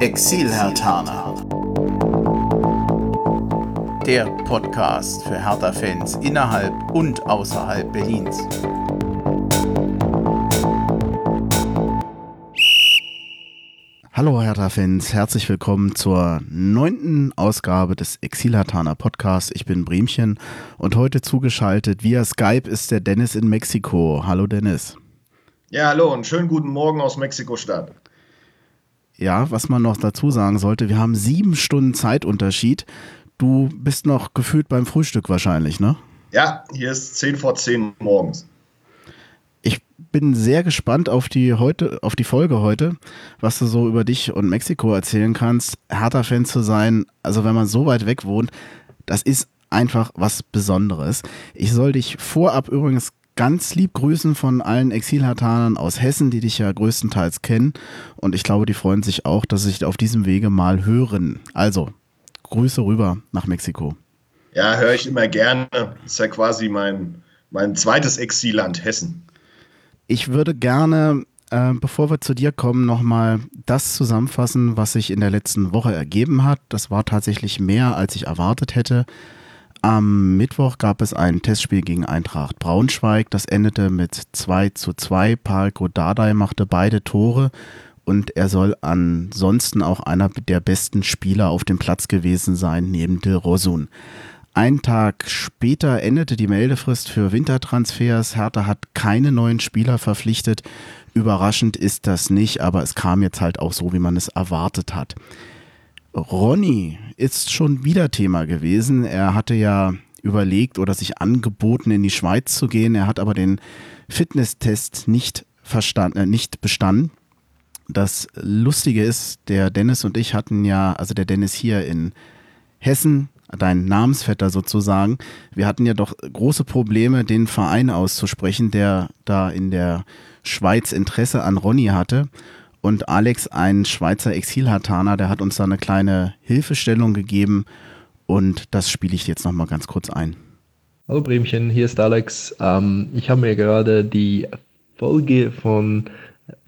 Exil-Hertaner. Der Podcast für Hertha-Fans innerhalb und außerhalb Berlins. Hallo Hertha-Fans, herzlich willkommen zur neunten Ausgabe des Exil-Hertaner Podcasts. Ich bin Bremchen und heute zugeschaltet via Skype ist der Dennis in Mexiko. Hallo Dennis. Ja, hallo und schönen guten Morgen aus Mexiko-Stadt. Ja, was man noch dazu sagen sollte, wir haben sieben Stunden Zeitunterschied. Du bist noch gefühlt beim Frühstück wahrscheinlich, ne? Ja, hier ist zehn vor zehn morgens. Ich bin sehr gespannt auf die, heute, auf die Folge heute, was du so über dich und Mexiko erzählen kannst. Hertha-Fan zu sein, also wenn man so weit weg wohnt, das ist einfach was Besonderes. Ich soll dich vorab übrigens ganz lieb grüßen von allen Exilhartanern aus Hessen, die dich ja größtenteils kennen. Und ich glaube, die freuen sich auch, dass sie sich auf diesem Wege mal hören. Also, Grüße rüber nach Mexiko. Ja, höre ich immer gerne. Ist ja quasi mein, mein zweites Exilland, Hessen. Ich würde gerne, äh, bevor wir zu dir kommen, nochmal das zusammenfassen, was sich in der letzten Woche ergeben hat. Das war tatsächlich mehr, als ich erwartet hätte. Am Mittwoch gab es ein Testspiel gegen Eintracht Braunschweig. Das endete mit 2 zu 2. Parko Dardai machte beide Tore und er soll ansonsten auch einer der besten Spieler auf dem Platz gewesen sein, neben De Rosun. Ein Tag später endete die Meldefrist für Wintertransfers. Hertha hat keine neuen Spieler verpflichtet. Überraschend ist das nicht, aber es kam jetzt halt auch so, wie man es erwartet hat. Ronny ist schon wieder Thema gewesen. Er hatte ja überlegt oder sich angeboten, in die Schweiz zu gehen. Er hat aber den Fitnesstest nicht, verstanden, äh, nicht bestanden. Das Lustige ist, der Dennis und ich hatten ja, also der Dennis hier in Hessen, dein Namensvetter sozusagen, wir hatten ja doch große Probleme, den Verein auszusprechen, der da in der Schweiz Interesse an Ronny hatte. Und Alex, ein Schweizer Exilhartaner, der hat uns da eine kleine Hilfestellung gegeben und das spiele ich jetzt nochmal ganz kurz ein. Hallo Bremchen, hier ist Alex. Ähm, ich habe mir gerade die Folge von,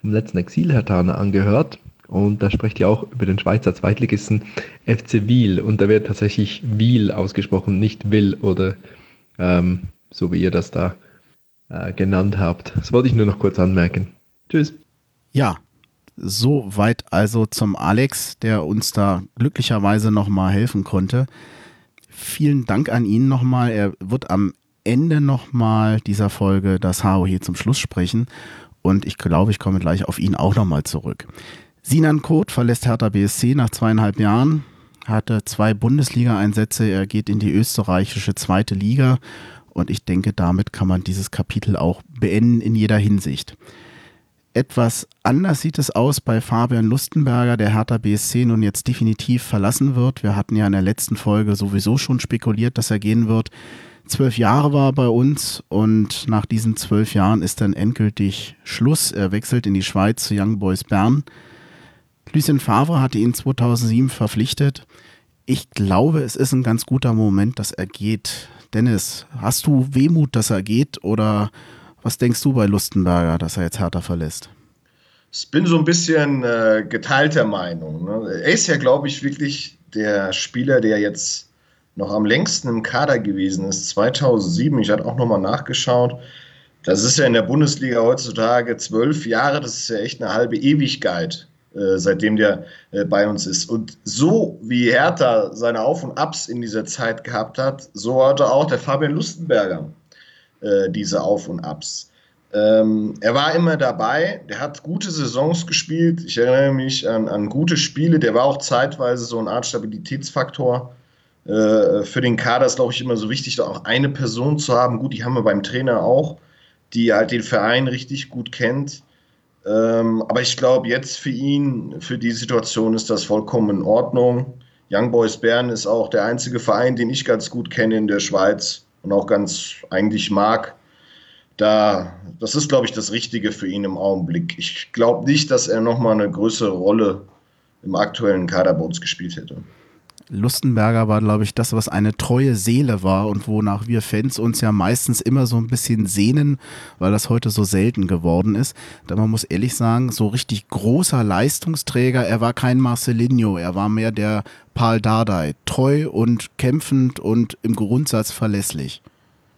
vom letzten Exilhartaner angehört und da spricht ihr auch über den Schweizer Zweitligisten FC Wiel und da wird tatsächlich Wiel ausgesprochen, nicht Will oder ähm, so wie ihr das da äh, genannt habt. Das wollte ich nur noch kurz anmerken. Tschüss. Ja, Soweit also zum Alex, der uns da glücklicherweise nochmal helfen konnte. Vielen Dank an ihn nochmal. Er wird am Ende nochmal dieser Folge das HO hier zum Schluss sprechen. Und ich glaube, ich komme gleich auf ihn auch nochmal zurück. Sinan Koth verlässt Hertha BSC nach zweieinhalb Jahren, hatte zwei Bundesliga-Einsätze. Er geht in die österreichische zweite Liga. Und ich denke, damit kann man dieses Kapitel auch beenden in jeder Hinsicht. Etwas anders sieht es aus bei Fabian Lustenberger, der Hertha BSC nun jetzt definitiv verlassen wird. Wir hatten ja in der letzten Folge sowieso schon spekuliert, dass er gehen wird. Zwölf Jahre war er bei uns und nach diesen zwölf Jahren ist dann endgültig Schluss. Er wechselt in die Schweiz zu Young Boys Bern. Lucien Favre hatte ihn 2007 verpflichtet. Ich glaube, es ist ein ganz guter Moment, dass er geht. Dennis, hast du Wehmut, dass er geht oder was denkst du bei Lustenberger, dass er jetzt Hertha verlässt? Ich bin so ein bisschen äh, geteilter Meinung. Ne? Er ist ja, glaube ich, wirklich der Spieler, der jetzt noch am längsten im Kader gewesen ist. 2007, ich hatte auch nochmal nachgeschaut. Das ist ja in der Bundesliga heutzutage zwölf Jahre, das ist ja echt eine halbe Ewigkeit, äh, seitdem der äh, bei uns ist. Und so wie Hertha seine Auf und Abs in dieser Zeit gehabt hat, so hatte auch der Fabian Lustenberger äh, diese Auf und Abs. Ähm, er war immer dabei, der hat gute Saisons gespielt. Ich erinnere mich an, an gute Spiele. Der war auch zeitweise so eine Art Stabilitätsfaktor. Äh, für den Kader ist, glaube ich, immer so wichtig, da auch eine Person zu haben. Gut, die haben wir beim Trainer auch, die halt den Verein richtig gut kennt. Ähm, aber ich glaube, jetzt für ihn, für die Situation ist das vollkommen in Ordnung. Young Boys Bern ist auch der einzige Verein, den ich ganz gut kenne in der Schweiz und auch ganz eigentlich mag. Da, das ist, glaube ich, das Richtige für ihn im Augenblick. Ich glaube nicht, dass er nochmal eine größere Rolle im aktuellen Kader bei uns gespielt hätte. Lustenberger war, glaube ich, das, was eine treue Seele war und wonach wir Fans uns ja meistens immer so ein bisschen sehnen, weil das heute so selten geworden ist. Da man muss ehrlich sagen, so richtig großer Leistungsträger, er war kein Marcelinho, er war mehr der Paul Dardai, treu und kämpfend und im Grundsatz verlässlich.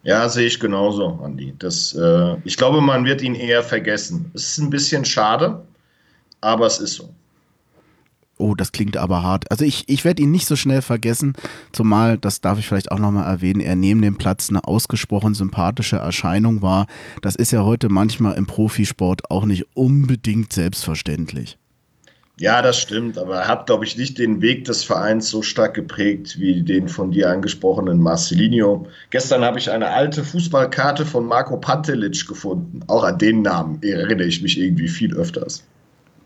Ja, sehe ich genauso, Andi. Das, äh, ich glaube, man wird ihn eher vergessen. Es ist ein bisschen schade, aber es ist so. Oh, das klingt aber hart. Also ich, ich werde ihn nicht so schnell vergessen, zumal, das darf ich vielleicht auch nochmal erwähnen, er neben dem Platz eine ausgesprochen sympathische Erscheinung war. Das ist ja heute manchmal im Profisport auch nicht unbedingt selbstverständlich. Ja, das stimmt, aber er hat, glaube ich, nicht den Weg des Vereins so stark geprägt wie den von dir angesprochenen Marcelinho. Gestern habe ich eine alte Fußballkarte von Marco Pantelic gefunden. Auch an den Namen erinnere ich mich irgendwie viel öfters.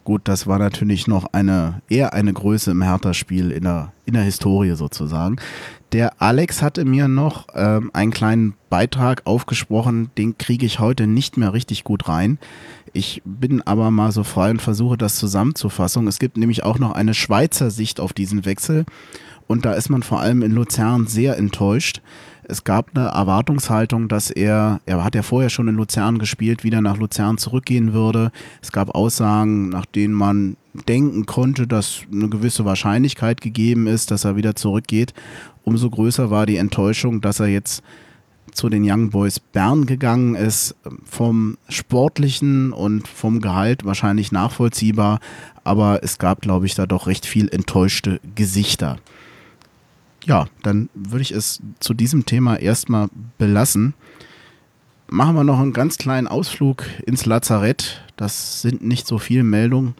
Gut, das war natürlich noch eine, eher eine Größe im Hertha-Spiel in der, in der Historie sozusagen. Der Alex hatte mir noch ähm, einen kleinen Beitrag aufgesprochen, den kriege ich heute nicht mehr richtig gut rein. Ich bin aber mal so frei und versuche das zusammenzufassen. Es gibt nämlich auch noch eine Schweizer Sicht auf diesen Wechsel und da ist man vor allem in Luzern sehr enttäuscht. Es gab eine Erwartungshaltung, dass er, er hat ja vorher schon in Luzern gespielt, wieder nach Luzern zurückgehen würde. Es gab Aussagen, nach denen man denken konnte, dass eine gewisse Wahrscheinlichkeit gegeben ist, dass er wieder zurückgeht. Umso größer war die Enttäuschung, dass er jetzt zu den Young Boys Bern gegangen ist. Vom sportlichen und vom Gehalt wahrscheinlich nachvollziehbar, aber es gab, glaube ich, da doch recht viel enttäuschte Gesichter ja, dann würde ich es zu diesem Thema erstmal belassen. Machen wir noch einen ganz kleinen Ausflug ins Lazarett. Das sind nicht so viele Meldungen.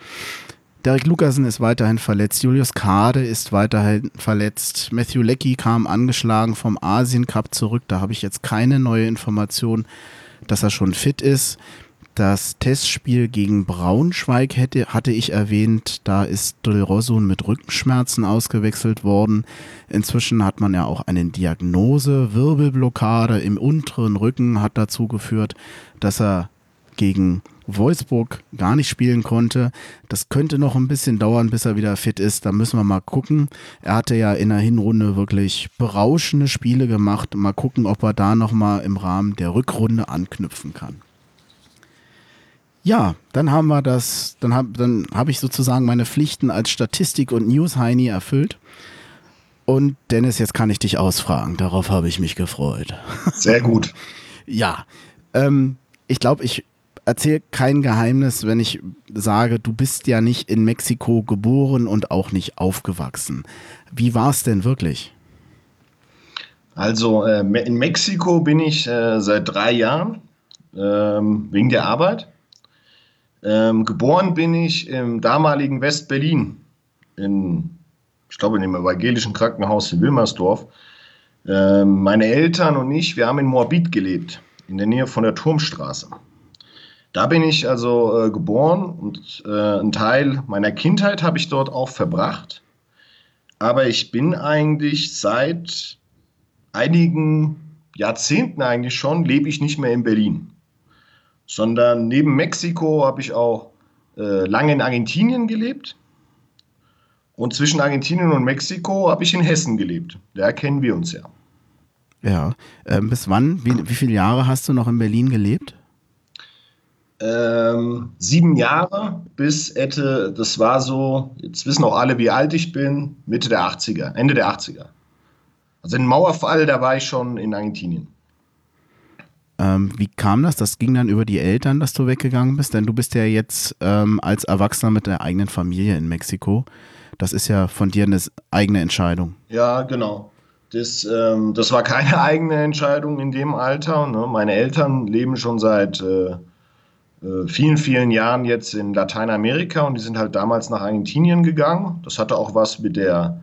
Derek Lucasen ist weiterhin verletzt, Julius Kade ist weiterhin verletzt, Matthew Leckie kam angeschlagen vom Asien Cup zurück, da habe ich jetzt keine neue Information, dass er schon fit ist. Das Testspiel gegen Braunschweig hätte, hatte ich erwähnt, da ist Del Rosso mit Rückenschmerzen ausgewechselt worden. Inzwischen hat man ja auch eine Diagnose. Wirbelblockade im unteren Rücken hat dazu geführt, dass er gegen Wolfsburg gar nicht spielen konnte. Das könnte noch ein bisschen dauern, bis er wieder fit ist. Da müssen wir mal gucken. Er hatte ja in der Hinrunde wirklich berauschende Spiele gemacht. Mal gucken, ob er da nochmal im Rahmen der Rückrunde anknüpfen kann. Ja, dann haben wir das, dann habe dann hab ich sozusagen meine Pflichten als Statistik- und News-Heini erfüllt. Und Dennis, jetzt kann ich dich ausfragen. Darauf habe ich mich gefreut. Sehr gut. ja, ähm, ich glaube, ich erzähle kein Geheimnis, wenn ich sage, du bist ja nicht in Mexiko geboren und auch nicht aufgewachsen. Wie war es denn wirklich? Also äh, in Mexiko bin ich äh, seit drei Jahren ähm, wegen der Arbeit. Ähm, geboren bin ich im damaligen West-Berlin, in, ich glaube, in dem evangelischen Krankenhaus in Wilmersdorf. Ähm, meine Eltern und ich, wir haben in Moabit gelebt, in der Nähe von der Turmstraße. Da bin ich also äh, geboren und äh, einen Teil meiner Kindheit habe ich dort auch verbracht. Aber ich bin eigentlich seit einigen Jahrzehnten eigentlich schon, lebe ich nicht mehr in Berlin sondern neben Mexiko habe ich auch äh, lange in Argentinien gelebt. Und zwischen Argentinien und Mexiko habe ich in Hessen gelebt. Da kennen wir uns ja. Ja. Ähm, bis wann? Wie, wie viele Jahre hast du noch in Berlin gelebt? Ähm, sieben Jahre bis Ette, das war so, jetzt wissen auch alle, wie alt ich bin, Mitte der 80er, Ende der 80er. Also im Mauerfall, da war ich schon in Argentinien. Ähm, wie kam das? Das ging dann über die Eltern, dass du weggegangen bist? Denn du bist ja jetzt ähm, als Erwachsener mit der eigenen Familie in Mexiko. Das ist ja von dir eine eigene Entscheidung. Ja, genau. Das, ähm, das war keine eigene Entscheidung in dem Alter. Ne? Meine Eltern leben schon seit äh, äh, vielen, vielen Jahren jetzt in Lateinamerika und die sind halt damals nach Argentinien gegangen. Das hatte auch was mit der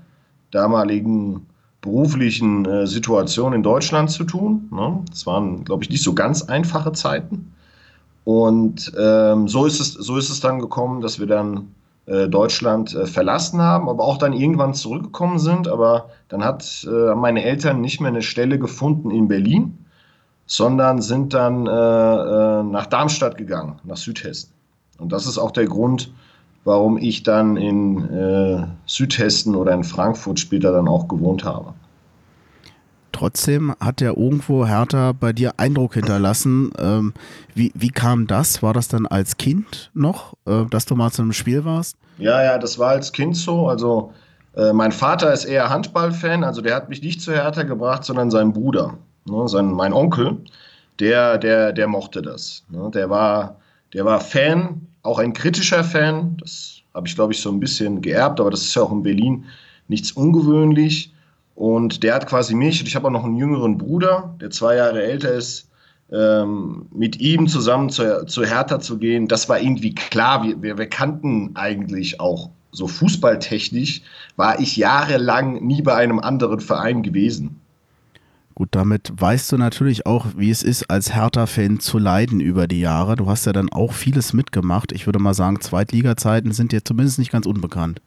damaligen beruflichen äh, Situation in Deutschland zu tun. Ne? Das waren, glaube ich, nicht so ganz einfache Zeiten. Und ähm, so, ist es, so ist es dann gekommen, dass wir dann äh, Deutschland äh, verlassen haben, aber auch dann irgendwann zurückgekommen sind. Aber dann hat äh, meine Eltern nicht mehr eine Stelle gefunden in Berlin, sondern sind dann äh, äh, nach Darmstadt gegangen, nach Südhessen. Und das ist auch der Grund, warum ich dann in äh, Südhessen oder in Frankfurt später dann auch gewohnt habe. Trotzdem hat ja irgendwo Hertha bei dir Eindruck hinterlassen. Ähm, wie, wie kam das? War das dann als Kind noch, äh, dass du mal zu einem Spiel warst? Ja, ja, das war als Kind so. Also äh, mein Vater ist eher Handballfan, also der hat mich nicht zu Hertha gebracht, sondern sein Bruder, ne, sein, mein Onkel, der, der, der mochte das. Ne, der, war, der war Fan, auch ein kritischer Fan. Das habe ich, glaube ich, so ein bisschen geerbt, aber das ist ja auch in Berlin nichts ungewöhnlich. Und der hat quasi mich, und ich habe auch noch einen jüngeren Bruder, der zwei Jahre älter ist, ähm, mit ihm zusammen zu, zu Hertha zu gehen, das war irgendwie klar. Wir, wir, wir kannten eigentlich auch so fußballtechnisch, war ich jahrelang nie bei einem anderen Verein gewesen. Gut, damit weißt du natürlich auch, wie es ist, als Hertha-Fan zu leiden über die Jahre. Du hast ja dann auch vieles mitgemacht. Ich würde mal sagen, Zweitliga-Zeiten sind dir zumindest nicht ganz unbekannt.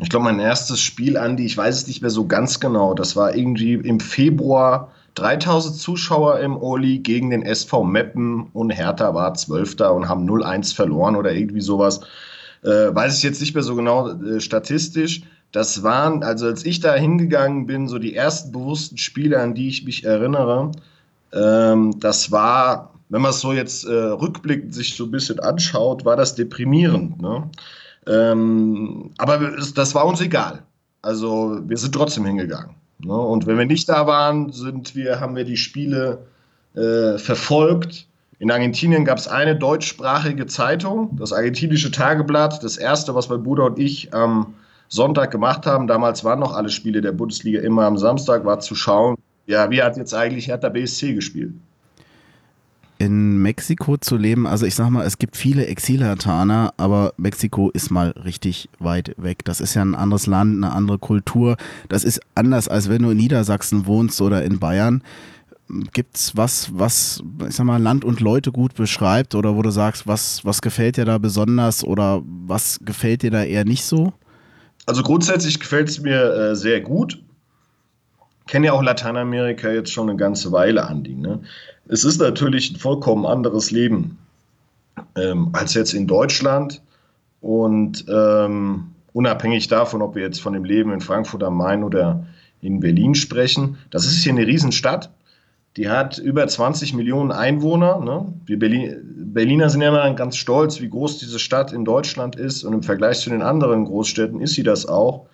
Ich glaube, mein erstes Spiel, Andi, ich weiß es nicht mehr so ganz genau. Das war irgendwie im Februar 3000 Zuschauer im Oli gegen den SV Meppen und Hertha war Zwölfter und haben 0-1 verloren oder irgendwie sowas. Äh, weiß ich jetzt nicht mehr so genau äh, statistisch. Das waren, also als ich da hingegangen bin, so die ersten bewussten Spiele, an die ich mich erinnere. Ähm, das war, wenn man es so jetzt äh, rückblickend sich so ein bisschen anschaut, war das deprimierend. Ne? Ähm, aber das war uns egal. Also wir sind trotzdem hingegangen. Ne? Und wenn wir nicht da waren, sind wir, haben wir die Spiele äh, verfolgt. In Argentinien gab es eine deutschsprachige Zeitung, das argentinische Tageblatt. Das erste, was mein Bruder und ich am Sonntag gemacht haben, damals waren noch alle Spiele der Bundesliga immer am Samstag, war zu schauen, ja, wie hat jetzt eigentlich Hertha BSC gespielt? in Mexiko zu leben, also ich sag mal, es gibt viele Exilhertaner, aber Mexiko ist mal richtig weit weg. Das ist ja ein anderes Land, eine andere Kultur. Das ist anders, als wenn du in Niedersachsen wohnst oder in Bayern. Gibt's was, was, ich sag mal, Land und Leute gut beschreibt oder wo du sagst, was, was gefällt dir da besonders oder was gefällt dir da eher nicht so? Also grundsätzlich gefällt es mir äh, sehr gut. Kenne ja auch Lateinamerika jetzt schon eine ganze Weile, Andi. Ne? Es ist natürlich ein vollkommen anderes Leben ähm, als jetzt in Deutschland. Und ähm, unabhängig davon, ob wir jetzt von dem Leben in Frankfurt am Main oder in Berlin sprechen, das ist hier eine Riesenstadt. Die hat über 20 Millionen Einwohner. Ne? Wir Berlin, Berliner sind ja immer ganz stolz, wie groß diese Stadt in Deutschland ist. Und im Vergleich zu den anderen Großstädten ist sie das auch.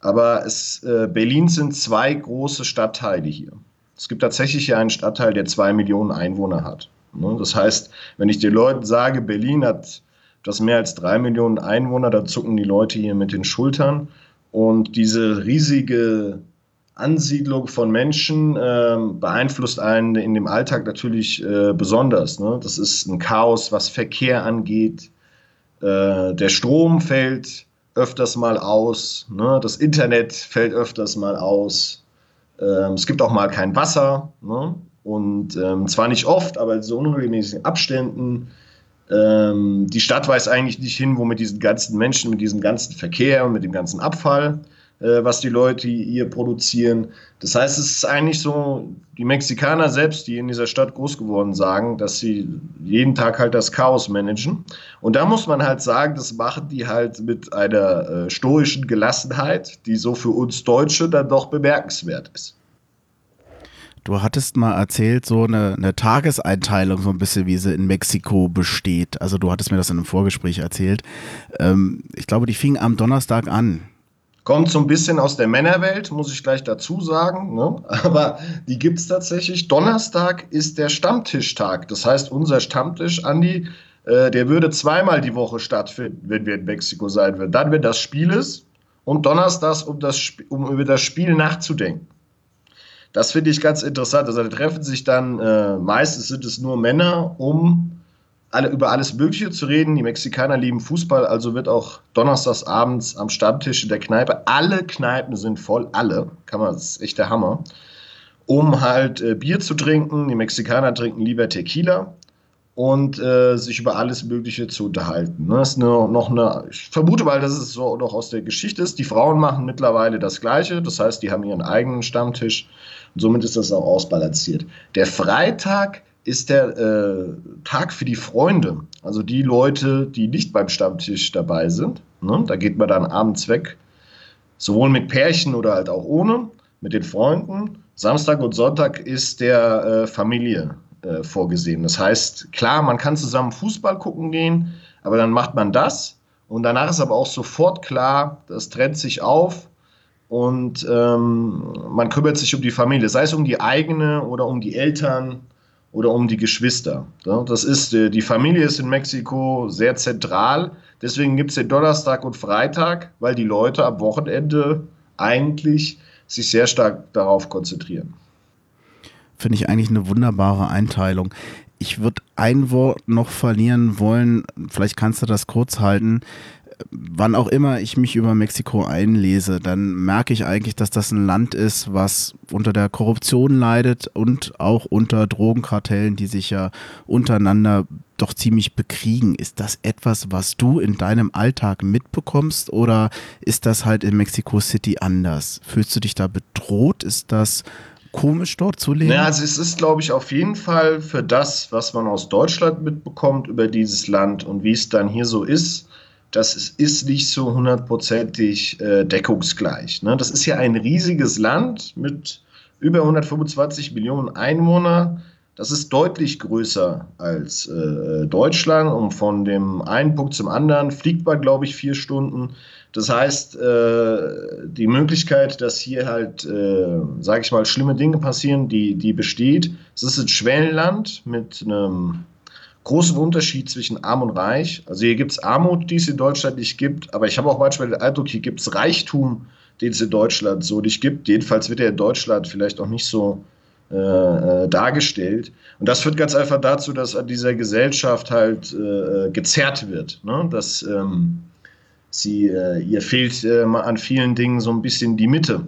Aber es, äh, Berlin sind zwei große Stadtteile hier. Es gibt tatsächlich hier einen Stadtteil, der zwei Millionen Einwohner hat. Ne? Das heißt, wenn ich den Leuten sage, Berlin hat etwas mehr als drei Millionen Einwohner, dann zucken die Leute hier mit den Schultern. Und diese riesige Ansiedlung von Menschen äh, beeinflusst einen in dem Alltag natürlich äh, besonders. Ne? Das ist ein Chaos, was Verkehr angeht. Äh, der Strom fällt öfters mal aus. Ne? Das Internet fällt öfters mal aus. Ähm, es gibt auch mal kein Wasser. Ne? Und ähm, zwar nicht oft, aber in so unregelmäßigen Abständen. Ähm, die Stadt weiß eigentlich nicht hin, wo mit diesen ganzen Menschen, mit diesem ganzen Verkehr und mit dem ganzen Abfall was die Leute hier produzieren. Das heißt, es ist eigentlich so, die Mexikaner selbst, die in dieser Stadt groß geworden sagen, dass sie jeden Tag halt das Chaos managen. Und da muss man halt sagen, das machen die halt mit einer äh, stoischen Gelassenheit, die so für uns Deutsche dann doch bemerkenswert ist. Du hattest mal erzählt, so eine, eine, Tageseinteilung, so ein bisschen, wie sie in Mexiko besteht. Also du hattest mir das in einem Vorgespräch erzählt. Ähm, ich glaube, die fing am Donnerstag an. Kommt so ein bisschen aus der Männerwelt, muss ich gleich dazu sagen. Ne? Aber die gibt es tatsächlich. Donnerstag ist der Stammtischtag. Das heißt, unser Stammtisch, Andi, äh, der würde zweimal die Woche stattfinden, wenn wir in Mexiko sein würden. Dann, wenn das Spiel ist und donnerstags, um, das, um über das Spiel nachzudenken. Das finde ich ganz interessant. Also da treffen sich dann, äh, meistens sind es nur Männer, um alle, über alles Mögliche zu reden. Die Mexikaner lieben Fußball, also wird auch donnerstags abends am Stammtisch in der Kneipe, alle Kneipen sind voll, alle, kann man, das ist echt der Hammer, um halt äh, Bier zu trinken. Die Mexikaner trinken lieber Tequila und äh, sich über alles Mögliche zu unterhalten. Ne? Das ist eine, noch eine, ich vermute mal, dass es so noch aus der Geschichte ist. Die Frauen machen mittlerweile das Gleiche, das heißt, die haben ihren eigenen Stammtisch und somit ist das auch ausbalanciert. Der Freitag ist der äh, Tag für die Freunde. Also die Leute, die nicht beim Stammtisch dabei sind. Ne? Da geht man dann abends weg, sowohl mit Pärchen oder halt auch ohne, mit den Freunden. Samstag und Sonntag ist der äh, Familie äh, vorgesehen. Das heißt, klar, man kann zusammen Fußball gucken gehen, aber dann macht man das und danach ist aber auch sofort klar, das trennt sich auf und ähm, man kümmert sich um die Familie, sei es um die eigene oder um die Eltern oder um die Geschwister. Das ist, äh, die Familie ist in Mexiko sehr zentral. Deswegen gibt es den Donnerstag und Freitag, weil die Leute am Wochenende eigentlich sich sehr stark darauf konzentrieren. Finde ich eigentlich eine wunderbare Einteilung. Ich würde ein Wort noch verlieren wollen, vielleicht kannst du das kurz halten wann auch immer ich mich über Mexiko einlese, dann merke ich eigentlich, dass das ein Land ist, was unter der Korruption leidet und auch unter Drogenkartellen, die sich ja untereinander doch ziemlich bekriegen. Ist das etwas, was du in deinem Alltag mitbekommst oder ist das halt in Mexico City anders? Fühlst du dich da bedroht? Ist das komisch dort zu leben? Ja, also es ist, glaube ich, auf jeden Fall für das, was man aus Deutschland mitbekommt über dieses Land und wie es dann hier so ist, das ist nicht so hundertprozentig äh, deckungsgleich. Ne? Das ist ja ein riesiges Land mit über 125 Millionen Einwohnern. Das ist deutlich größer als äh, Deutschland und von dem einen Punkt zum anderen fliegt man, glaube ich, vier Stunden. Das heißt, äh, die Möglichkeit, dass hier halt, äh, sage ich mal, schlimme Dinge passieren, die, die besteht. Es ist ein Schwellenland mit einem großen Unterschied zwischen arm und reich. Also hier gibt es Armut, die es in Deutschland nicht gibt, aber ich habe auch manchmal den Eindruck, hier gibt es Reichtum, den es in Deutschland so nicht gibt. Jedenfalls wird er in Deutschland vielleicht auch nicht so äh, äh, dargestellt. Und das führt ganz einfach dazu, dass an dieser Gesellschaft halt äh, gezerrt wird. Ne? Dass ähm, sie, äh, ihr fehlt äh, an vielen Dingen so ein bisschen die Mitte.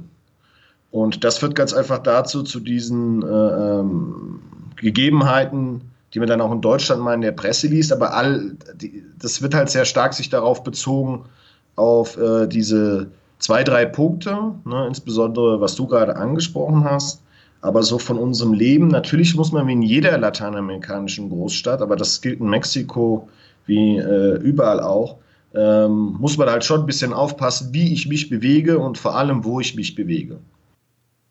Und das führt ganz einfach dazu, zu diesen äh, ähm, Gegebenheiten, die man dann auch in Deutschland mal in der Presse liest, aber all, die, das wird halt sehr stark sich darauf bezogen, auf äh, diese zwei, drei Punkte, ne, insbesondere was du gerade angesprochen hast. Aber so von unserem Leben, natürlich muss man wie in jeder lateinamerikanischen Großstadt, aber das gilt in Mexiko wie äh, überall auch, ähm, muss man halt schon ein bisschen aufpassen, wie ich mich bewege und vor allem, wo ich mich bewege.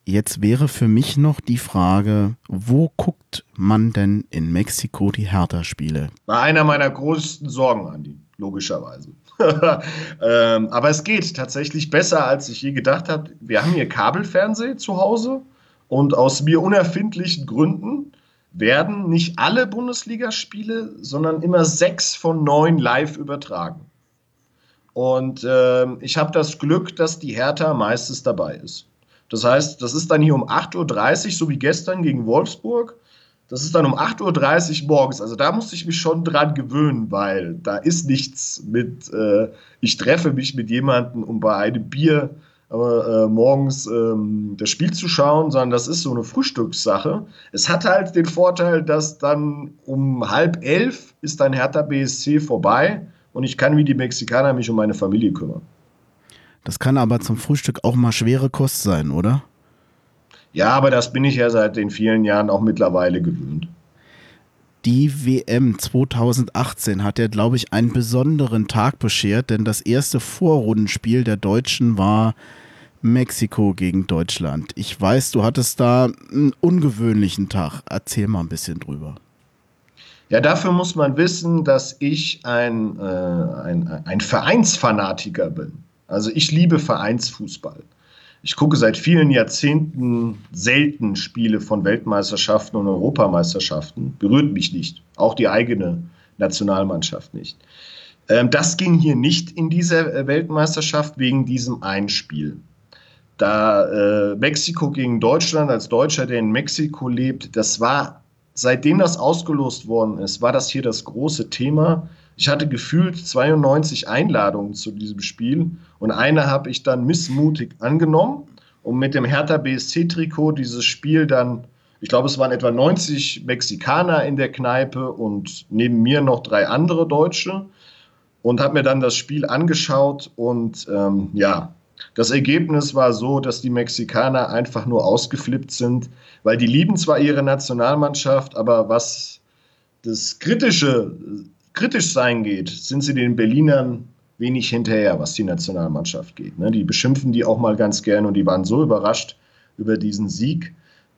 Jetzt wäre für mich noch die Frage, wo guckt man denn in Mexiko die Hertha-Spiele? Einer meiner größten Sorgen, Andi, logischerweise. ähm, aber es geht tatsächlich besser, als ich je gedacht habe. Wir haben hier Kabelfernsehen zu Hause und aus mir unerfindlichen Gründen werden nicht alle Bundesligaspiele, sondern immer sechs von neun live übertragen. Und äh, ich habe das Glück, dass die Hertha meistens dabei ist. Das heißt, das ist dann hier um 8.30 Uhr, so wie gestern gegen Wolfsburg. Das ist dann um 8.30 Uhr morgens. Also da musste ich mich schon dran gewöhnen, weil da ist nichts mit, äh, ich treffe mich mit jemandem, um bei einem Bier äh, morgens ähm, das Spiel zu schauen, sondern das ist so eine Frühstückssache. Es hat halt den Vorteil, dass dann um halb elf ist dann Hertha BSC vorbei und ich kann wie die Mexikaner mich um meine Familie kümmern. Das kann aber zum Frühstück auch mal schwere Kost sein, oder? Ja, aber das bin ich ja seit den vielen Jahren auch mittlerweile gewöhnt. Die WM 2018 hat ja, glaube ich, einen besonderen Tag beschert, denn das erste Vorrundenspiel der Deutschen war Mexiko gegen Deutschland. Ich weiß, du hattest da einen ungewöhnlichen Tag. Erzähl mal ein bisschen drüber. Ja, dafür muss man wissen, dass ich ein, äh, ein, ein Vereinsfanatiker bin. Also ich liebe Vereinsfußball. Ich gucke seit vielen Jahrzehnten selten Spiele von Weltmeisterschaften und Europameisterschaften. Berührt mich nicht. Auch die eigene Nationalmannschaft nicht. Ähm, das ging hier nicht in dieser äh, Weltmeisterschaft wegen diesem Einspiel. Da äh, Mexiko gegen Deutschland als Deutscher, der in Mexiko lebt, das war, seitdem das ausgelost worden ist, war das hier das große Thema. Ich hatte gefühlt 92 Einladungen zu diesem Spiel und eine habe ich dann missmutig angenommen und mit dem Hertha BSC-Trikot dieses Spiel dann, ich glaube, es waren etwa 90 Mexikaner in der Kneipe und neben mir noch drei andere Deutsche und habe mir dann das Spiel angeschaut und ähm, ja, Das Ergebnis war so, dass die Mexikaner einfach nur ausgeflippt sind, weil die lieben zwar ihre Nationalmannschaft, aber was das kritische kritisch sein geht, sind sie den Berlinern wenig hinterher, was die Nationalmannschaft geht. Ne? Die beschimpfen die auch mal ganz gern und die waren so überrascht über diesen Sieg,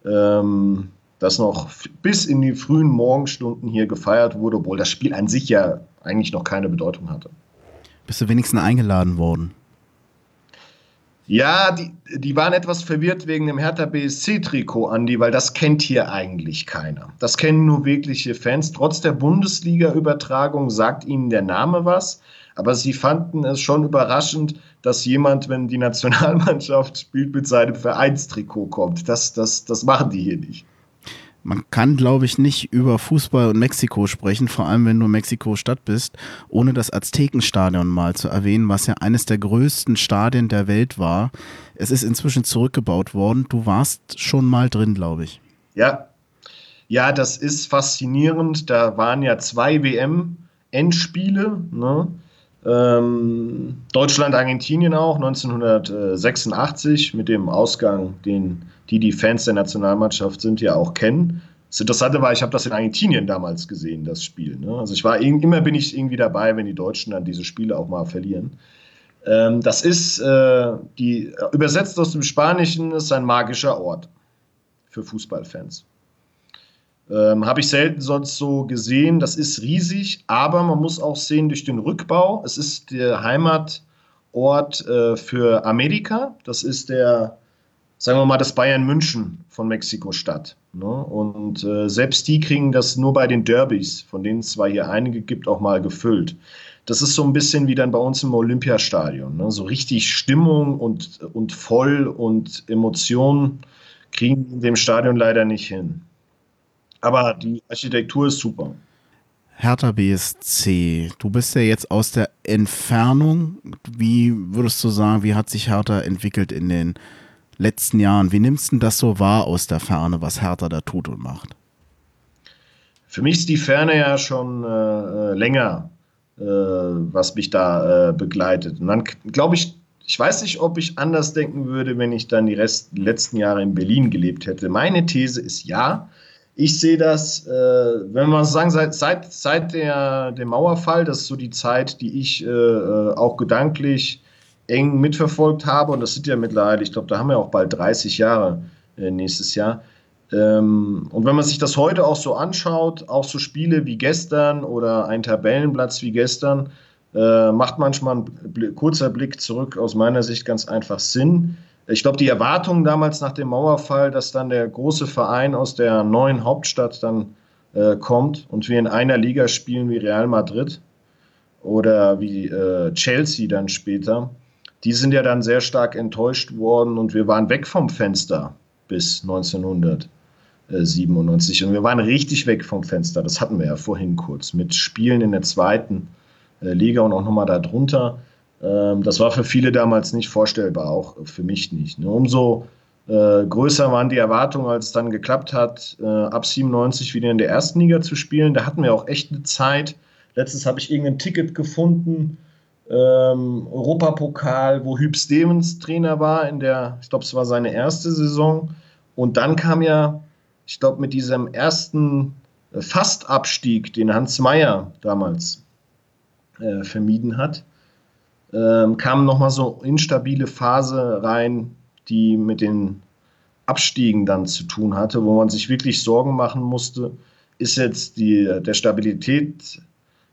ähm, dass noch bis in die frühen Morgenstunden hier gefeiert wurde, obwohl das Spiel an sich ja eigentlich noch keine Bedeutung hatte. Bist du wenigstens eingeladen worden? Ja, die, die waren etwas verwirrt wegen dem Hertha BSC-Trikot, Andi, weil das kennt hier eigentlich keiner. Das kennen nur wirkliche Fans. Trotz der Bundesliga-Übertragung sagt ihnen der Name was. Aber sie fanden es schon überraschend, dass jemand, wenn die Nationalmannschaft spielt, mit seinem Vereinstrikot kommt. Das, das, das machen die hier nicht. Man kann, glaube ich, nicht über Fußball und Mexiko sprechen, vor allem wenn du Mexiko-Stadt bist, ohne das Aztekenstadion mal zu erwähnen, was ja eines der größten Stadien der Welt war. Es ist inzwischen zurückgebaut worden. Du warst schon mal drin, glaube ich. Ja. Ja, das ist faszinierend. Da waren ja zwei WM-Endspiele. Ne? Ähm, Deutschland, Argentinien auch, 1986 mit dem Ausgang, den die, die Fans der Nationalmannschaft sind, ja auch kennen. Das Interessante war, ich habe das in Argentinien damals gesehen, das Spiel. Ne? Also ich war immer bin ich irgendwie dabei, wenn die Deutschen dann diese Spiele auch mal verlieren. Ähm, das ist äh, die übersetzt aus dem Spanischen ist ein magischer Ort für Fußballfans. Ähm, Habe ich selten sonst so gesehen. Das ist riesig, aber man muss auch sehen durch den Rückbau. Es ist der Heimatort äh, für Amerika. Das ist der, sagen wir mal, das Bayern München von Mexiko-Stadt. Ne? Und äh, selbst die kriegen das nur bei den Derbys, von denen es zwar hier einige gibt, auch mal gefüllt. Das ist so ein bisschen wie dann bei uns im Olympiastadion. Ne? So richtig Stimmung und, und voll und Emotionen kriegen in dem Stadion leider nicht hin. Aber die Architektur ist super. Hertha BSC, du bist ja jetzt aus der Entfernung. Wie würdest du sagen, wie hat sich Hertha entwickelt in den letzten Jahren? Wie nimmst du das so wahr aus der Ferne, was Hertha da tut und macht? Für mich ist die Ferne ja schon äh, äh länger, äh, was mich da äh, begleitet. Und dann glaube ich, ich weiß nicht, ob ich anders denken würde, wenn ich dann die Rest, letzten Jahre in Berlin gelebt hätte. Meine These ist ja, ich sehe das, äh, wenn man sagen, seit, seit, seit der, dem Mauerfall, das ist so die Zeit, die ich äh, äh, auch gedanklich eng mitverfolgt habe. Und das sind ja mittlerweile, ich glaube, da haben wir auch bald 30 Jahre äh, nächstes Jahr. Ähm, und wenn man sich das heute auch so anschaut, auch so Spiele wie gestern oder ein Tabellenplatz wie gestern, äh, macht manchmal ein kurzer Blick zurück aus meiner Sicht ganz einfach Sinn. Ich glaube, die Erwartungen damals nach dem Mauerfall, dass dann der große Verein aus der neuen Hauptstadt dann äh, kommt und wir in einer Liga spielen wie Real Madrid oder wie äh, Chelsea dann später, die sind ja dann sehr stark enttäuscht worden und wir waren weg vom Fenster bis 1997 und wir waren richtig weg vom Fenster. Das hatten wir ja vorhin kurz mit Spielen in der zweiten äh, Liga und auch nochmal darunter. Ähm, das war für viele damals nicht vorstellbar, auch für mich nicht. Ne? Umso äh, größer waren die Erwartungen, als es dann geklappt hat, äh, ab 97 wieder in der ersten Liga zu spielen. Da hatten wir auch echt eine Zeit. Letztens habe ich irgendein Ticket gefunden, ähm, Europapokal, wo Hüb Stevens Trainer war in der, ich glaube, es war seine erste Saison. Und dann kam ja, ich glaube, mit diesem ersten äh, Fastabstieg, den Hans Meyer damals äh, vermieden hat, ähm, kam nochmal so instabile Phase rein, die mit den Abstiegen dann zu tun hatte, wo man sich wirklich Sorgen machen musste, ist jetzt die, der Stabilität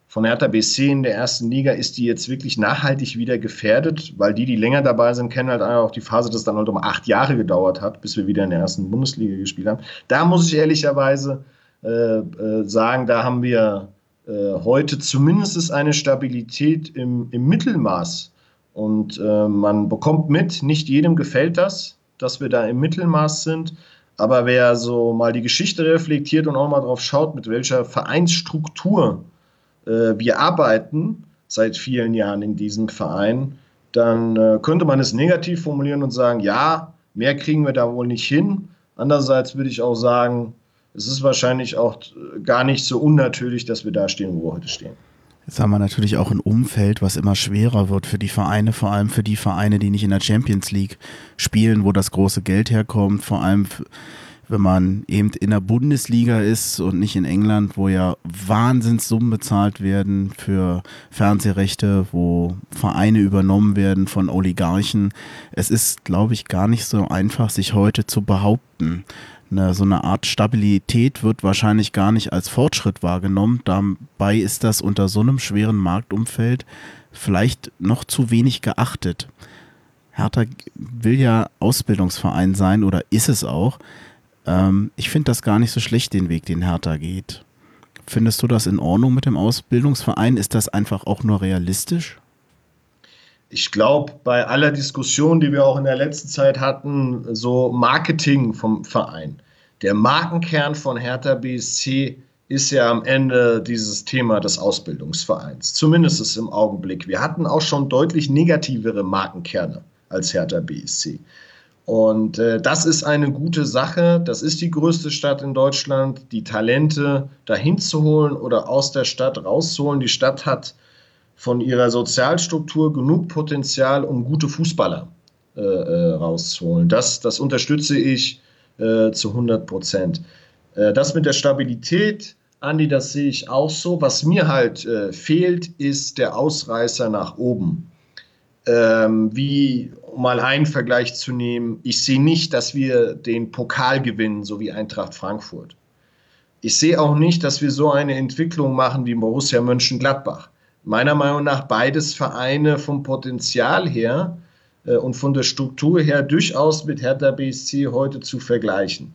von Hertha BC in der ersten Liga, ist die jetzt wirklich nachhaltig wieder gefährdet? Weil die, die länger dabei sind, kennen halt auch die Phase, dass dann halt um acht Jahre gedauert hat, bis wir wieder in der ersten Bundesliga gespielt haben. Da muss ich ehrlicherweise äh, äh, sagen, da haben wir heute zumindest eine Stabilität im, im Mittelmaß. Und äh, man bekommt mit, nicht jedem gefällt das, dass wir da im Mittelmaß sind. Aber wer so mal die Geschichte reflektiert und auch mal drauf schaut, mit welcher Vereinsstruktur äh, wir arbeiten seit vielen Jahren in diesem Verein, dann äh, könnte man es negativ formulieren und sagen, ja, mehr kriegen wir da wohl nicht hin. Andererseits würde ich auch sagen, es ist wahrscheinlich auch gar nicht so unnatürlich, dass wir da stehen, wo wir heute stehen. Jetzt haben wir natürlich auch ein Umfeld, was immer schwerer wird für die Vereine, vor allem für die Vereine, die nicht in der Champions League spielen, wo das große Geld herkommt, vor allem wenn man eben in der Bundesliga ist und nicht in England, wo ja Wahnsinnssummen bezahlt werden für Fernsehrechte, wo Vereine übernommen werden von Oligarchen. Es ist, glaube ich, gar nicht so einfach, sich heute zu behaupten. Eine, so eine Art Stabilität wird wahrscheinlich gar nicht als Fortschritt wahrgenommen. Dabei ist das unter so einem schweren Marktumfeld vielleicht noch zu wenig geachtet. Hertha will ja Ausbildungsverein sein oder ist es auch. Ähm, ich finde das gar nicht so schlecht, den Weg, den Hertha geht. Findest du das in Ordnung mit dem Ausbildungsverein? Ist das einfach auch nur realistisch? Ich glaube, bei aller Diskussion, die wir auch in der letzten Zeit hatten, so Marketing vom Verein. Der Markenkern von Hertha BSC ist ja am Ende dieses Thema des Ausbildungsvereins. Zumindest ist im Augenblick. Wir hatten auch schon deutlich negativere Markenkerne als Hertha BSC. Und äh, das ist eine gute Sache. Das ist die größte Stadt in Deutschland, die Talente dahin zu holen oder aus der Stadt rauszuholen. Die Stadt hat von ihrer Sozialstruktur genug Potenzial, um gute Fußballer äh, äh, rauszuholen. Das, das unterstütze ich äh, zu 100 Prozent. Äh, das mit der Stabilität, Andi, das sehe ich auch so. Was mir halt äh, fehlt, ist der Ausreißer nach oben. Ähm, wie um mal einen Vergleich zu nehmen, ich sehe nicht, dass wir den Pokal gewinnen, so wie Eintracht Frankfurt. Ich sehe auch nicht, dass wir so eine Entwicklung machen wie Borussia Mönchengladbach. Meiner Meinung nach beides Vereine vom Potenzial her äh, und von der Struktur her durchaus mit Hertha BSC heute zu vergleichen.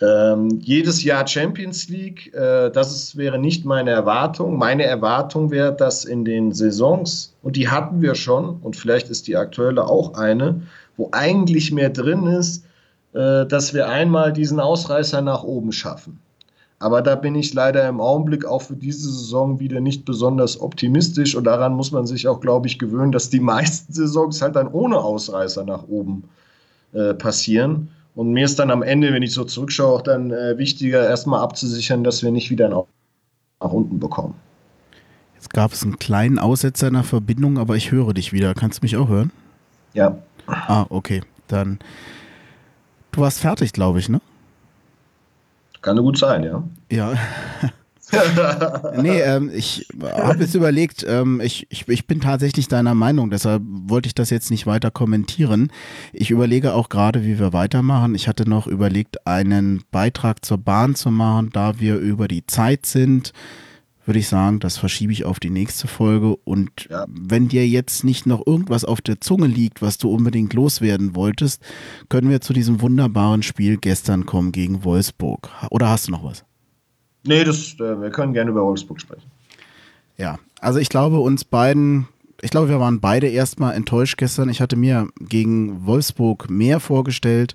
Ähm, jedes Jahr Champions League, äh, das ist, wäre nicht meine Erwartung. Meine Erwartung wäre, dass in den Saisons, und die hatten wir schon, und vielleicht ist die aktuelle auch eine, wo eigentlich mehr drin ist, äh, dass wir einmal diesen Ausreißer nach oben schaffen. Aber da bin ich leider im Augenblick auch für diese Saison wieder nicht besonders optimistisch und daran muss man sich auch, glaube ich, gewöhnen, dass die meisten Saisons halt dann ohne Ausreißer nach oben äh, passieren. Und mir ist dann am Ende, wenn ich so zurückschaue, auch dann äh, wichtiger, erstmal abzusichern, dass wir nicht wieder nach, nach unten bekommen. Jetzt gab es einen kleinen Aussetzer in der Verbindung, aber ich höre dich wieder. Kannst du mich auch hören? Ja. Ah, okay. Dann. Du warst fertig, glaube ich, ne? Kann gut sein, ja. Ja. nee, ähm, ich habe jetzt überlegt, ähm, ich, ich, ich bin tatsächlich deiner Meinung, deshalb wollte ich das jetzt nicht weiter kommentieren. Ich überlege auch gerade, wie wir weitermachen. Ich hatte noch überlegt, einen Beitrag zur Bahn zu machen, da wir über die Zeit sind würde ich sagen, das verschiebe ich auf die nächste Folge. Und ja. wenn dir jetzt nicht noch irgendwas auf der Zunge liegt, was du unbedingt loswerden wolltest, können wir zu diesem wunderbaren Spiel gestern kommen gegen Wolfsburg. Oder hast du noch was? Nee, das, äh, wir können gerne über Wolfsburg sprechen. Ja, also ich glaube, uns beiden, ich glaube, wir waren beide erstmal enttäuscht gestern. Ich hatte mir gegen Wolfsburg mehr vorgestellt.